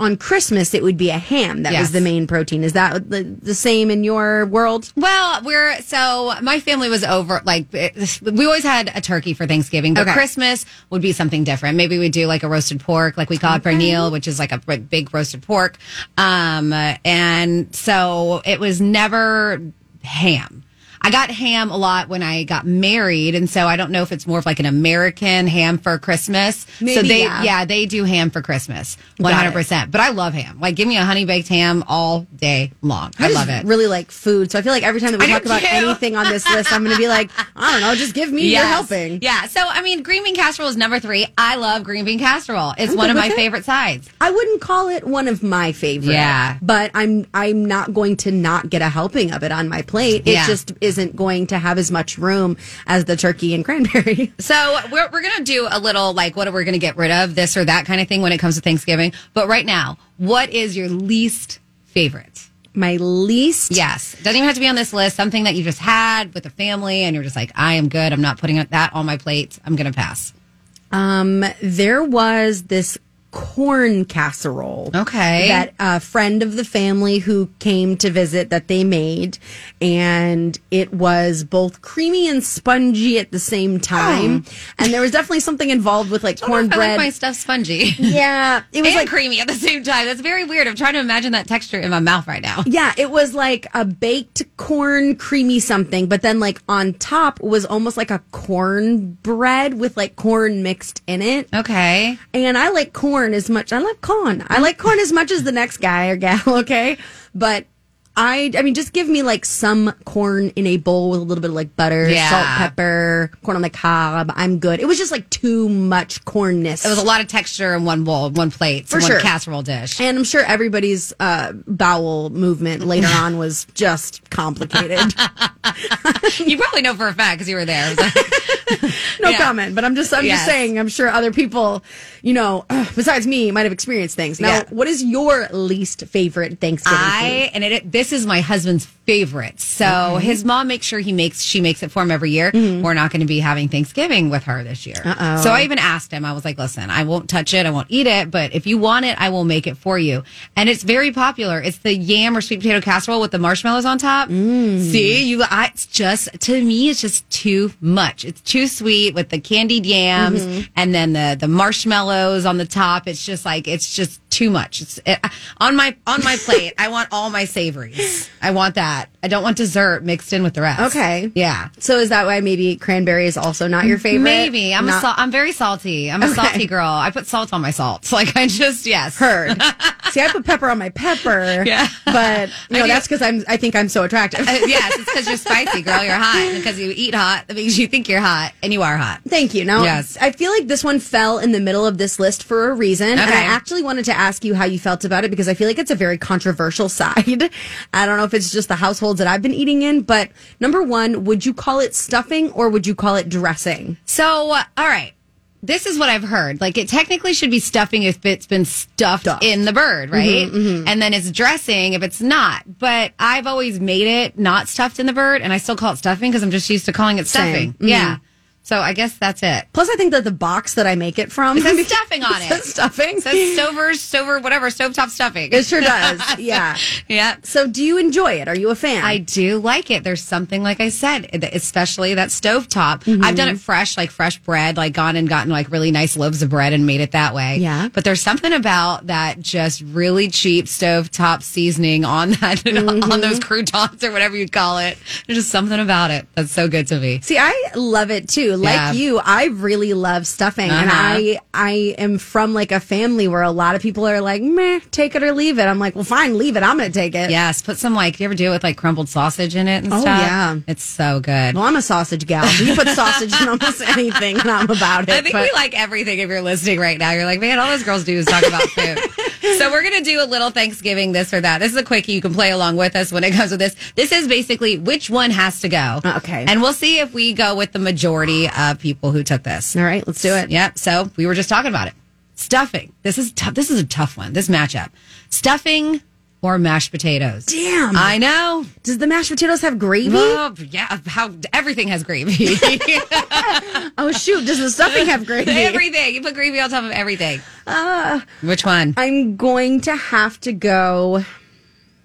on Christmas, it would be a ham that Yes. was the main protein. Is that the, the same in your world? Well, we're so my family was over like it- we always had a turkey for Thanksgiving, but Okay. Christmas would be something different. Maybe we do like a roasted pork, like we call it pernil, which is like a big roasted pork. Um, and so it was never ham. I got ham a lot when I got married, and so I don't know if it's more of like an American ham for Christmas. so they, yeah. they do ham for Christmas, one hundred percent. But I love ham. Like, give me a honey baked ham all day long. I, just love it. Really like food. So I feel like every time that we I talk about too. anything on this list, I'm going to be like, I don't know, just give me your helping. Yeah. So, I mean, green bean casserole is number three. I love green bean casserole. It's one of my it. favorite sides. I wouldn't call it one of my favorite. Yeah. But I'm I'm not going to not get a helping of it on my plate. It Yeah. just isn't going to have as much room as the turkey and cranberry. So, we're, we're going to do a little like, what are we going to get rid of, this or that kind of thing when it comes to Thanksgiving. But right now, what is your least favorite? My least Yes. Doesn't even have to be on this list. Something that you just had with a family and you're just like, I am good. I'm not putting that on my plate. I'm going to pass. um there was this corn casserole. Okay. That a friend of the family who came to visit that they made and it was both creamy and spongy at the same time. Oh. And there was definitely something involved with like wonder I cornbread. like my stuff spongy. yeah, it was and like creamy at the same time. That's very weird. I'm trying to imagine that texture in my mouth right now. Yeah, it was like a baked corn creamy something, but then like on top was almost like a corn bread with like corn mixed in it. Okay. And I like corn as much. I love corn. I like corn as much as the next guy or gal. Okay, but. I, I mean, just give me like some corn in a bowl with a little bit of like butter, Yeah. salt, pepper, corn on the cob. I'm good. It was just like too much cornness. It was a lot of texture in one bowl, one plate, For one sure. casserole dish. And I'm sure everybody's uh, bowel movement later on was just complicated. you probably know for a fact because you were there. No Yeah. comment, but I'm just I'm Yes. just saying I'm sure other people, you know, besides me, might have experienced things. Now, Yeah. what is your least favorite Thanksgiving food? I and it this this is my husband's favorite. So his mom makes sure he makes she makes it for him every year. We're not going to be having Thanksgiving with her this year. Mm-hmm. Uh-oh. So I even asked him. I was like, "Listen, I won't touch it. I won't eat it. But if you want it, I will make it for you." And it's very popular. It's the yam or sweet potato casserole with the marshmallows on top. Mm. See, you. I, it's just to me, it's just too much. It's too sweet with the candied yams Mm-hmm. and then the the marshmallows on the top. It's just like it's just too much. It's it, on my on my plate. I want all my I want that. I don't want dessert mixed in with the rest. Okay. Yeah. So is that why maybe cranberry is also not your favorite? Maybe I'm a sal- I'm very salty. I'm a Okay. salty girl. I put salt on my salt. Like I just yes. heard. See, I put pepper on my pepper. Yeah. But I do- that's because I'm. I think I'm so attractive. Uh, yes, it's because you're spicy, girl. You're hot, and because you eat hot, that means you think you're hot, and you are hot. Thank you. Now, Yes. I feel like this one fell in the middle of this list for a reason. And Okay. I actually wanted to ask you how you felt about it because I feel like it's a very controversial side. I don't know if it's just the households that I've been eating in, but number one, would you call it stuffing or would you call it dressing? So, uh, all right. This is what I've heard. Like, it technically should be stuffing if it's been stuffed Stuffed. in the bird, mm-hmm, right? Mm-hmm. And then it's dressing if it's not. But I've always made it not stuffed in the bird, and I still call it stuffing because I'm just used to calling it stuffing. Mm-hmm. Yeah. So I guess that's it. Plus, I think that the box that I make it from It says stuffing on It it. says stuffing. It says Stover, Stover, whatever, stovetop stuffing. It sure does. Yeah. yeah. So, do you enjoy it? Are you a fan? I do like it. There's something, like I said, especially that stovetop. Mm-hmm. I've done it fresh, like fresh bread, like gone and gotten like really nice loaves of bread and made it that way. Yeah. But there's something about that just really cheap stovetop seasoning on that, Mm-hmm. on those croutons or whatever you call it. There's just something about it that's so good to me. See, I love it too. Like Yeah. you, I really love stuffing, and Uh-huh. I I am from like a family where a lot of people are like, "Meh, take it or leave it." I'm like, "Well, fine, leave it. I'm going to take it." Yes. Put some like, you ever do it with like crumbled sausage in it and Oh, stuff? yeah. It's so good. Well, I'm a sausage gal. You put sausage in almost anything, and I'm about it. I think but- we like everything if you're listening right now. You're like, man, all those girls do is talk about food. so we're going to do a little Thanksgiving this or that. This is a quickie. You can play along with us when it comes with this. This is basically which one has to go. Okay. And we'll see if we go with the majority of people who took this. All right, let's do it. Yep. So we were just talking about it. Stuffing. This is tough. This is a tough one. This matchup. Stuffing or mashed potatoes. Damn. I know. Does the mashed potatoes have gravy? Oh, yeah. How everything has gravy. Oh shoot, does the stuffing have gravy? everything. You put gravy on top of everything. Uh, Which one? I'm going to have to go.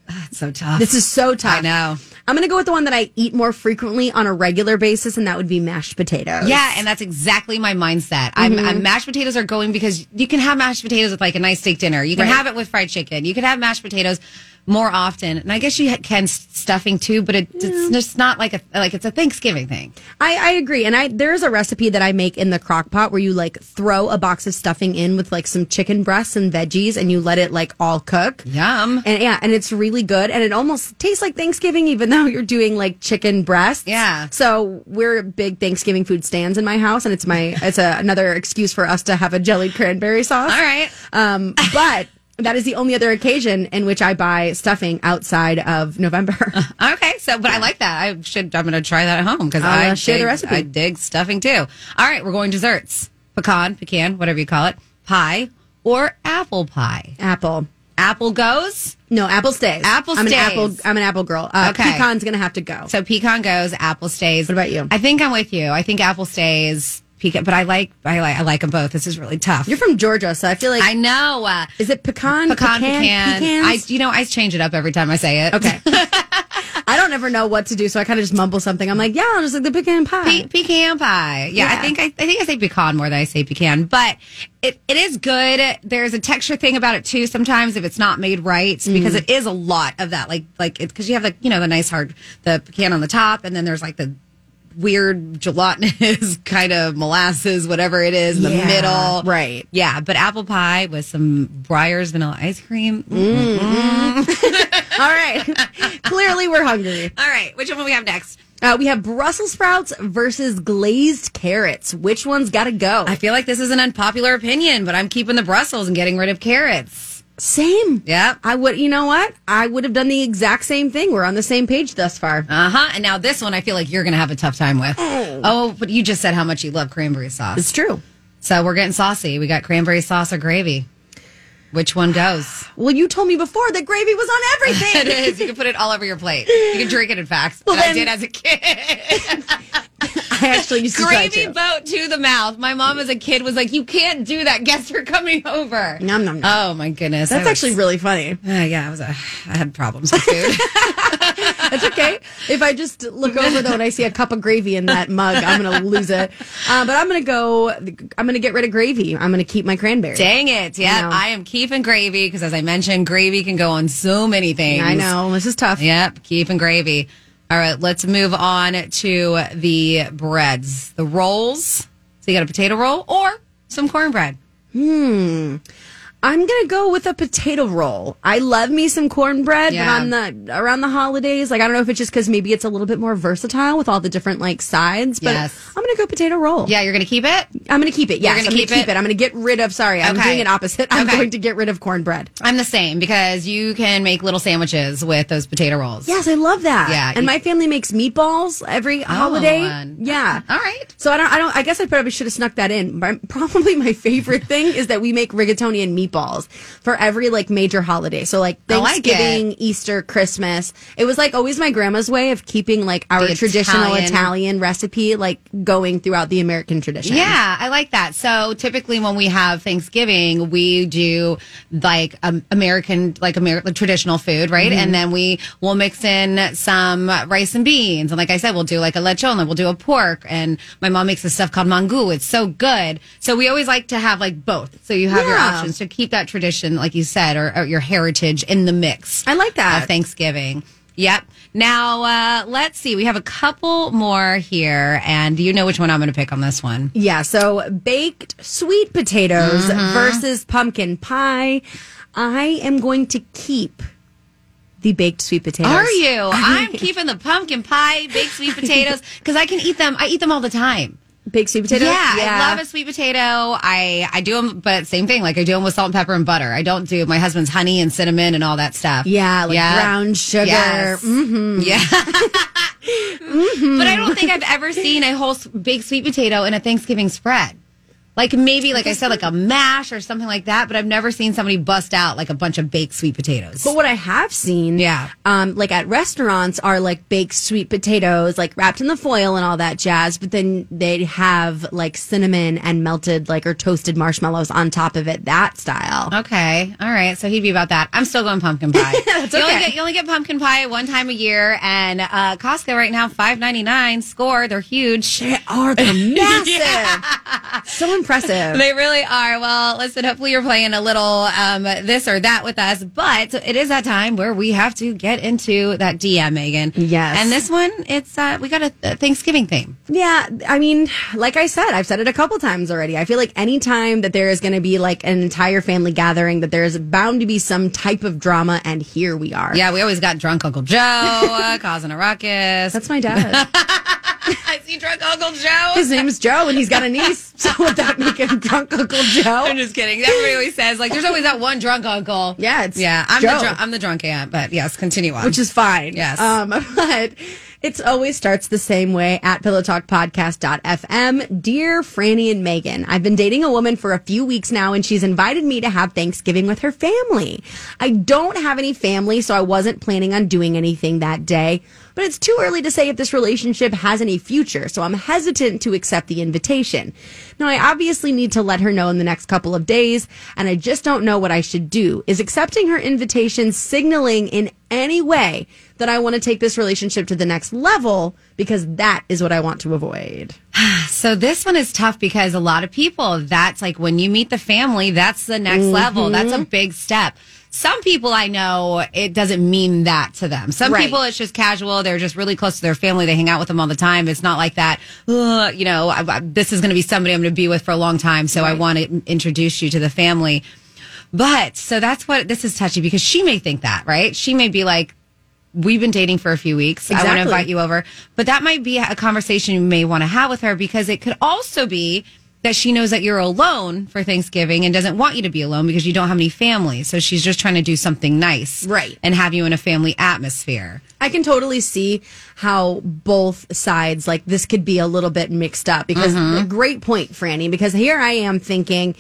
It's so tough. This is so tough. I know. I'm going to go with the one that I eat more frequently on a regular basis, and that would be mashed potatoes. Yeah, and that's exactly my mindset. I'm, Mm-hmm. I'm mashed potatoes are going because you can have mashed potatoes with like a nice steak dinner. You can Right. have it with fried chicken. You can have mashed potatoes more often, and I guess you can stuffing too. But it, it's just not like a like it's a Thanksgiving thing. I, I agree. And I there's a recipe that I make in the crock pot where you like throw a box of stuffing in with like some chicken breasts and veggies and you let it like all cook. Yum. And yeah, and it's really good. And it almost tastes like Thanksgiving, even though you're doing like chicken breasts. Yeah. So we're big Thanksgiving food stands in my house, and it's my it's a, another excuse for us to have a jellied cranberry sauce. All right. Um, but that is the only other occasion in which I buy stuffing outside of November. Okay, so but I like that. I should. I'm going to try that at home because I uh, share the recipe. I dig stuffing too. All right, we're going desserts: pecan, pecan, whatever you call it, pie or apple pie. Apple. Apple goes. No, apple stays. Apple I'm stays. an apple. I'm an apple girl. Uh, Okay. Pecan's gonna have to go. So pecan goes, apple stays. What about you? I think I'm with you. I think apple stays, pecan, but I like I like I like them both. This is really tough. You're from Georgia, so I feel like I know. Uh, is it pecan? pecan, pecan. I you know I change it up every time I say it. okay. I don't ever know what to do, so I kind of just mumble something. I'm like, yeah, I'll just like the pecan pie. Pe- pecan pie. Yeah, Yeah. I think I, I think I say pecan more than I say pecan, but it, it is good. There's a texture thing about it too. Sometimes if it's not made right, because Mm. it is a lot of that. Like like because you have like you know the nice hard the pecan on the top, and then there's like the weird gelatinous kind of molasses, whatever it is, in the middle. right. Yeah, but apple pie with some Breyers vanilla ice cream. All right. Clearly, we're hungry. All right, which one do we have next? Uh, we have Brussels sprouts versus glazed carrots. Which one's got to go? I feel like this is an unpopular opinion, but I'm keeping the Brussels and getting rid of carrots. Same. Yeah. I would. You know what? I would have done the exact same thing. We're on the same page thus far. Uh huh. And now this one, I feel like you're going to have a tough time with. Oh. oh. but you just said how much you love cranberry sauce. It's true. So we're getting saucy. We got cranberry sauce or gravy. Which one goes? Well, you told me before that gravy was on everything. is. You can put it all over your plate. You can drink it, in fact. Well, and I did as a kid. I actually used to Gravy boat to the mouth. My mom as a kid was like, you can't do that. Guests are coming over. Nom, nom, nom. Oh, my goodness. That's was- actually really funny. Uh, yeah, I was. A, I had problems with food. That's okay. if I just look over though and I see a cup of gravy in that mug, I'm going to lose it. Uh, but I'm going to go. I'm going to get rid of gravy. I'm going to keep my cranberry. Dang it. Yeah, know. I am keeping gravy because, as I mentioned, gravy can go on so many things. I know this is tough. Yep, keeping gravy. All right, let's move on to the breads, the rolls. So you got a potato roll or some cornbread. I'm gonna go with a potato roll. I love me some cornbread, Yeah. but on the around the holidays, like I don't know if it's just because maybe it's a little bit more versatile with all the different like sides. But Yes. I'm gonna go potato roll. Yeah, you're gonna keep it. I'm gonna keep it. Yes, gonna I'm keep gonna keep it? it? I'm gonna get rid of. Sorry, I'm Okay. doing it opposite. I'm Okay. going to get rid of cornbread. I'm the same because you can make little sandwiches with those potato rolls. Yes, I love that. Yeah, and you- my family makes meatballs every oh, holiday. and- Yeah. Uh, all right. So I don't. I don't. I guess I probably should have snuck that in. My, probably my favorite thing is that we make rigatoni and meatballs for every like major holiday. So like I like Thanksgiving, Easter, Christmas. It was like always my grandma's way of keeping like our The traditional Italian- Italian. recipe like going throughout the American tradition. Yeah, I like that. So typically, when we have Thanksgiving, we do like um, American, like American traditional food, right? Mm-hmm. And then we will mix in some rice and beans, and like I said, we'll do like a lechon, we'll do a pork, and my mom makes this stuff called mangu. It's so good. So we always like to have like both, so you have your options to keep that tradition, like you said, or, or your heritage in the mix. I like that. of Thanksgiving. Yep. Now uh, let's see. We have a couple more here, and do you know which one I'm going to pick on this one. Yeah, so baked sweet potatoes Mm-hmm. versus pumpkin pie. I am going to keep the baked sweet potatoes. Are you? I'm keeping the pumpkin pie, baked sweet potatoes because I can eat them. I eat them all the time. Baked sweet potatoes? Yeah, I love a sweet potato. I I do them, but same thing. Like I do them with salt and pepper and butter. I don't do my husband's honey and cinnamon and all that stuff. Yeah, like brown sugar. Yes. Mm-hmm. Yeah. But I don't think I've ever seen a whole baked sweet potato in a Thanksgiving spread. Like maybe, like I said, like a mash or something like that. But I've never seen somebody bust out like a bunch of baked sweet potatoes. But what I have seen, Yeah. um, like at restaurants, are like baked sweet potatoes, like wrapped in the foil and all that jazz. But then they'd have like cinnamon and melted, like or toasted marshmallows on top of it. That style. Okay. All right. So he'd be about that. I'm still going pumpkin pie. That's you, only get, you only get pumpkin pie one time a year, and uh, Costco right now five ninety nine. Score. They're huge. They are they're massive. So impressive. They really are. Well, listen. Hopefully, you're playing a little um, this or that with us, but it is that time where we have to get into that DM, Megan. Yes. And this one, it's uh, we got a, a Thanksgiving theme. Yeah, I mean, like I said, I've said it a couple times already. I feel like anytime that there is going to be like an entire family gathering, that there is bound to be some type of drama, and here we are. Yeah, we always got drunk Uncle Joe uh, causing a ruckus. That's my dad. I see drunk Uncle Joe. His name's Joe, and he's got a niece. So would that make him drunk Uncle Joe? I'm just kidding. Everybody always says like, "There's always that one drunk uncle." Yeah, it's yeah. I'm Joe. the drunk. I'm the drunk aunt, but yes, continue on. which is fine. Yes. Um, but it's always starts the same way at pillowtalkpodcast.fm. Dear Franny and Megan, I've been dating a woman for a few weeks now and she's invited me to have Thanksgiving with her family. I don't have any family, so I wasn't planning on doing anything that day. But it's too early to say if this relationship has any future, so I'm hesitant to accept the invitation. Now, I obviously need to let her know in the next couple of days, and I just don't know what I should do. Is accepting her invitation signaling in any way that I want to take this relationship to the next level? Because that is what I want to avoid. So this one is tough because a lot of people, that's like when you meet the family, that's the next level. That's Mm-hmm. a big step. Some people I know, it doesn't mean that to them. Some Right. people, it's just casual. They're just really close to their family. They hang out with them all the time. It's not like that, you know, I, I- this is going to be somebody I'm going to be with for a long time. So I want to introduce you to the family. But so that's what this is touchy because she may think that, right? She may be like, we've been dating for a few weeks. I want to invite you over. But that might be a conversation you may want to have with her because it could also be that she knows that you're alone for Thanksgiving and doesn't want you to be alone because you don't have any family. So she's just trying to do something nice. Right. And have you in a family atmosphere. I can totally see how both sides, like this could be a little bit mixed up because Mm-hmm. great point, Franny, because here I am thinking,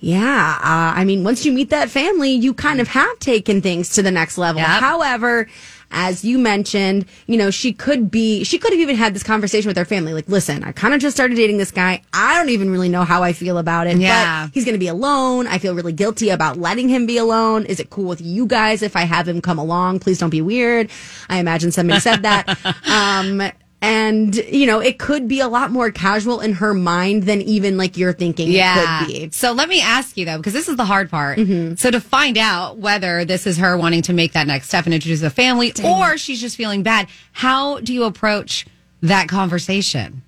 yeah, uh, I mean, once you meet that family, you kind of have taken things to the next level. Yep. However, as you mentioned, you know, she could be, she could have even had this conversation with her family. Like, listen, I kind of just started dating this guy. I don't even really know how I feel about it. Yeah. But he's going to be alone. I feel really guilty about letting him be alone. Is it cool with you guys if I have him come along? Please don't be weird. I imagine somebody said that. um, and you know, it could be a lot more casual in her mind than even like you're thinking Yeah. it could be. So let me ask you though, because this is the hard part. Mm-hmm. So to find out whether this is her wanting to make that next step and introduce a family, or she's just feeling bad, how do you approach that conversation?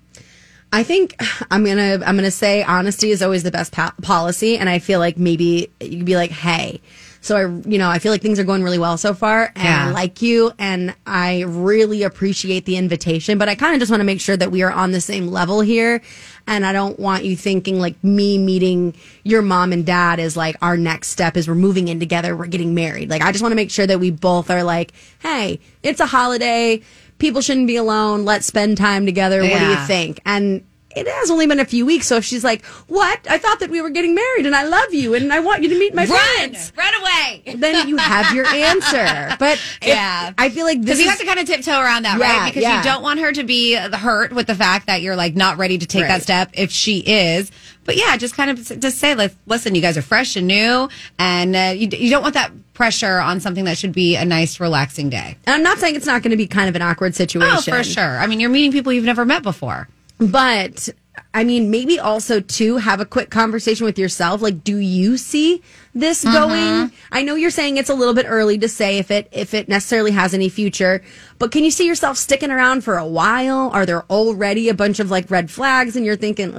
I think I'm gonna I'm gonna say honesty is always the best po- policy, and I feel like maybe you'd be like, hey, so I you know I feel like things are going really well so far, and Yeah. I like you, and I really appreciate the invitation, but I kind of just want to make sure that we are on the same level here, and I don't want you thinking like me meeting your mom and dad is like our next step is we're moving in together, we're getting married. Like I just want to make sure that we both are like, hey, it's a holiday. People shouldn't be alone. Let's spend time together. What do you think? And it has only been a few weeks. So if she's like, what? I thought that we were getting married and I love you and I want you to meet my Run, friends. run away. Then you have your answer. But if- Yeah. I feel like this Because you is, have to kind of tiptoe around that, Yeah, right? Because yeah. you don't want her to be hurt with the fact that you're like not ready to take that step if she is. But yeah, just kind of just say, like, listen, you guys are fresh and new, and uh, you, you don't want that pressure on something that should be a nice, relaxing day. and I'm not saying it's not going to be kind of an awkward situation. Oh, for sure. I mean, you're meeting people you've never met before. But I mean, maybe also to have a quick conversation with yourself. Like, do you see this Mm-hmm. going? I know you're saying it's a little bit early to say if it if it necessarily has any future, but can you see yourself sticking around for a while? Are there already a bunch of like red flags, and you're thinking,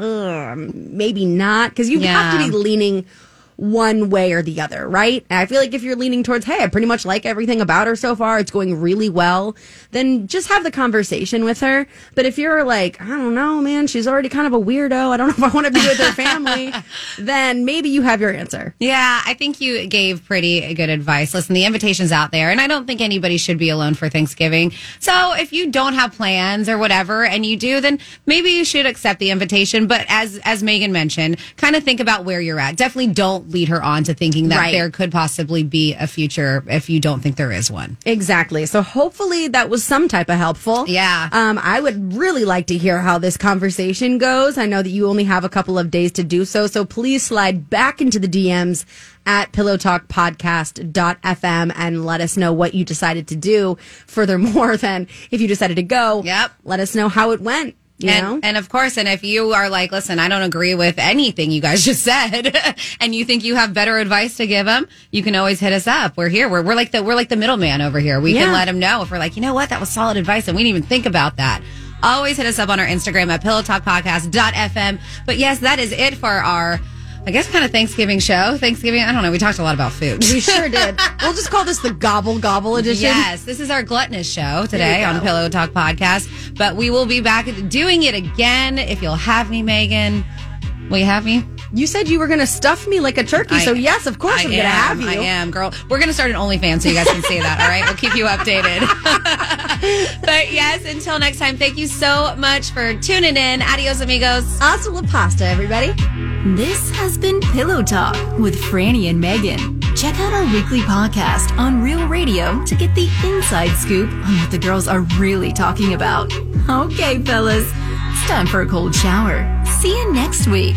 maybe not? Because you have to be leaning one way or the other, right? And I feel like if you're leaning towards, hey, I pretty much like everything about her so far, it's going really well, then just have the conversation with her. But if you're like, I don't know, man, she's already kind of a weirdo, I don't know if I want to be with her family, then maybe you have your answer. Yeah, I think you gave pretty good advice. Listen, the invitation's out there, and I don't think anybody should be alone for Thanksgiving. So if you don't have plans or whatever, and you do, then maybe you should accept the invitation. But as as Megan mentioned, kind of think about where you're at. Definitely don't lead her on to thinking that Right. there could possibly be a future if you don't think there is one. Exactly. So hopefully that was some type of helpful. Yeah. Um, I would really like to hear how this conversation goes. I know that you only have a couple of days to do so. So please slide back into the DMs at pillowtalkpodcast.fm and let us know what you decided to do. Furthermore, then if you decided to go, Yep. let us know how it went. You and, and of course, and if you are like, listen, I don't agree with anything you guys just said, and you think you have better advice to give them, you can always hit us up. We're here. We're, we're like the we're like the middleman over here. We Yeah. can let them know if we're like, you know what, that was solid advice, and we didn't even think about that. Always hit us up on our Instagram at pillowtalkpodcast.fm. But yes, that is it for our, I guess, kind of Thanksgiving show. Thanksgiving, I don't know. We talked a lot about food. we sure did. we'll just call this the gobble gobble edition. Yes, this is our gluttonous show today on. Pillow Talk Podcast. But we will be back doing it again if you'll have me, Megan. Will you have me? You said you were going to stuff me like a turkey. so yes, of course I I'm going to have you. I am, girl. We're going to start an OnlyFans so you guys can see that. All right, we'll keep you updated. but yes, until next time, thank you so much for tuning in. Adios, amigos. Hasta la pasta, everybody. This has been Pillow Talk with Franny and Megan. Check out our weekly podcast on Real Radio to get the inside scoop on what the girls are really talking about. Okay, fellas, it's time for a cold shower. See you next week.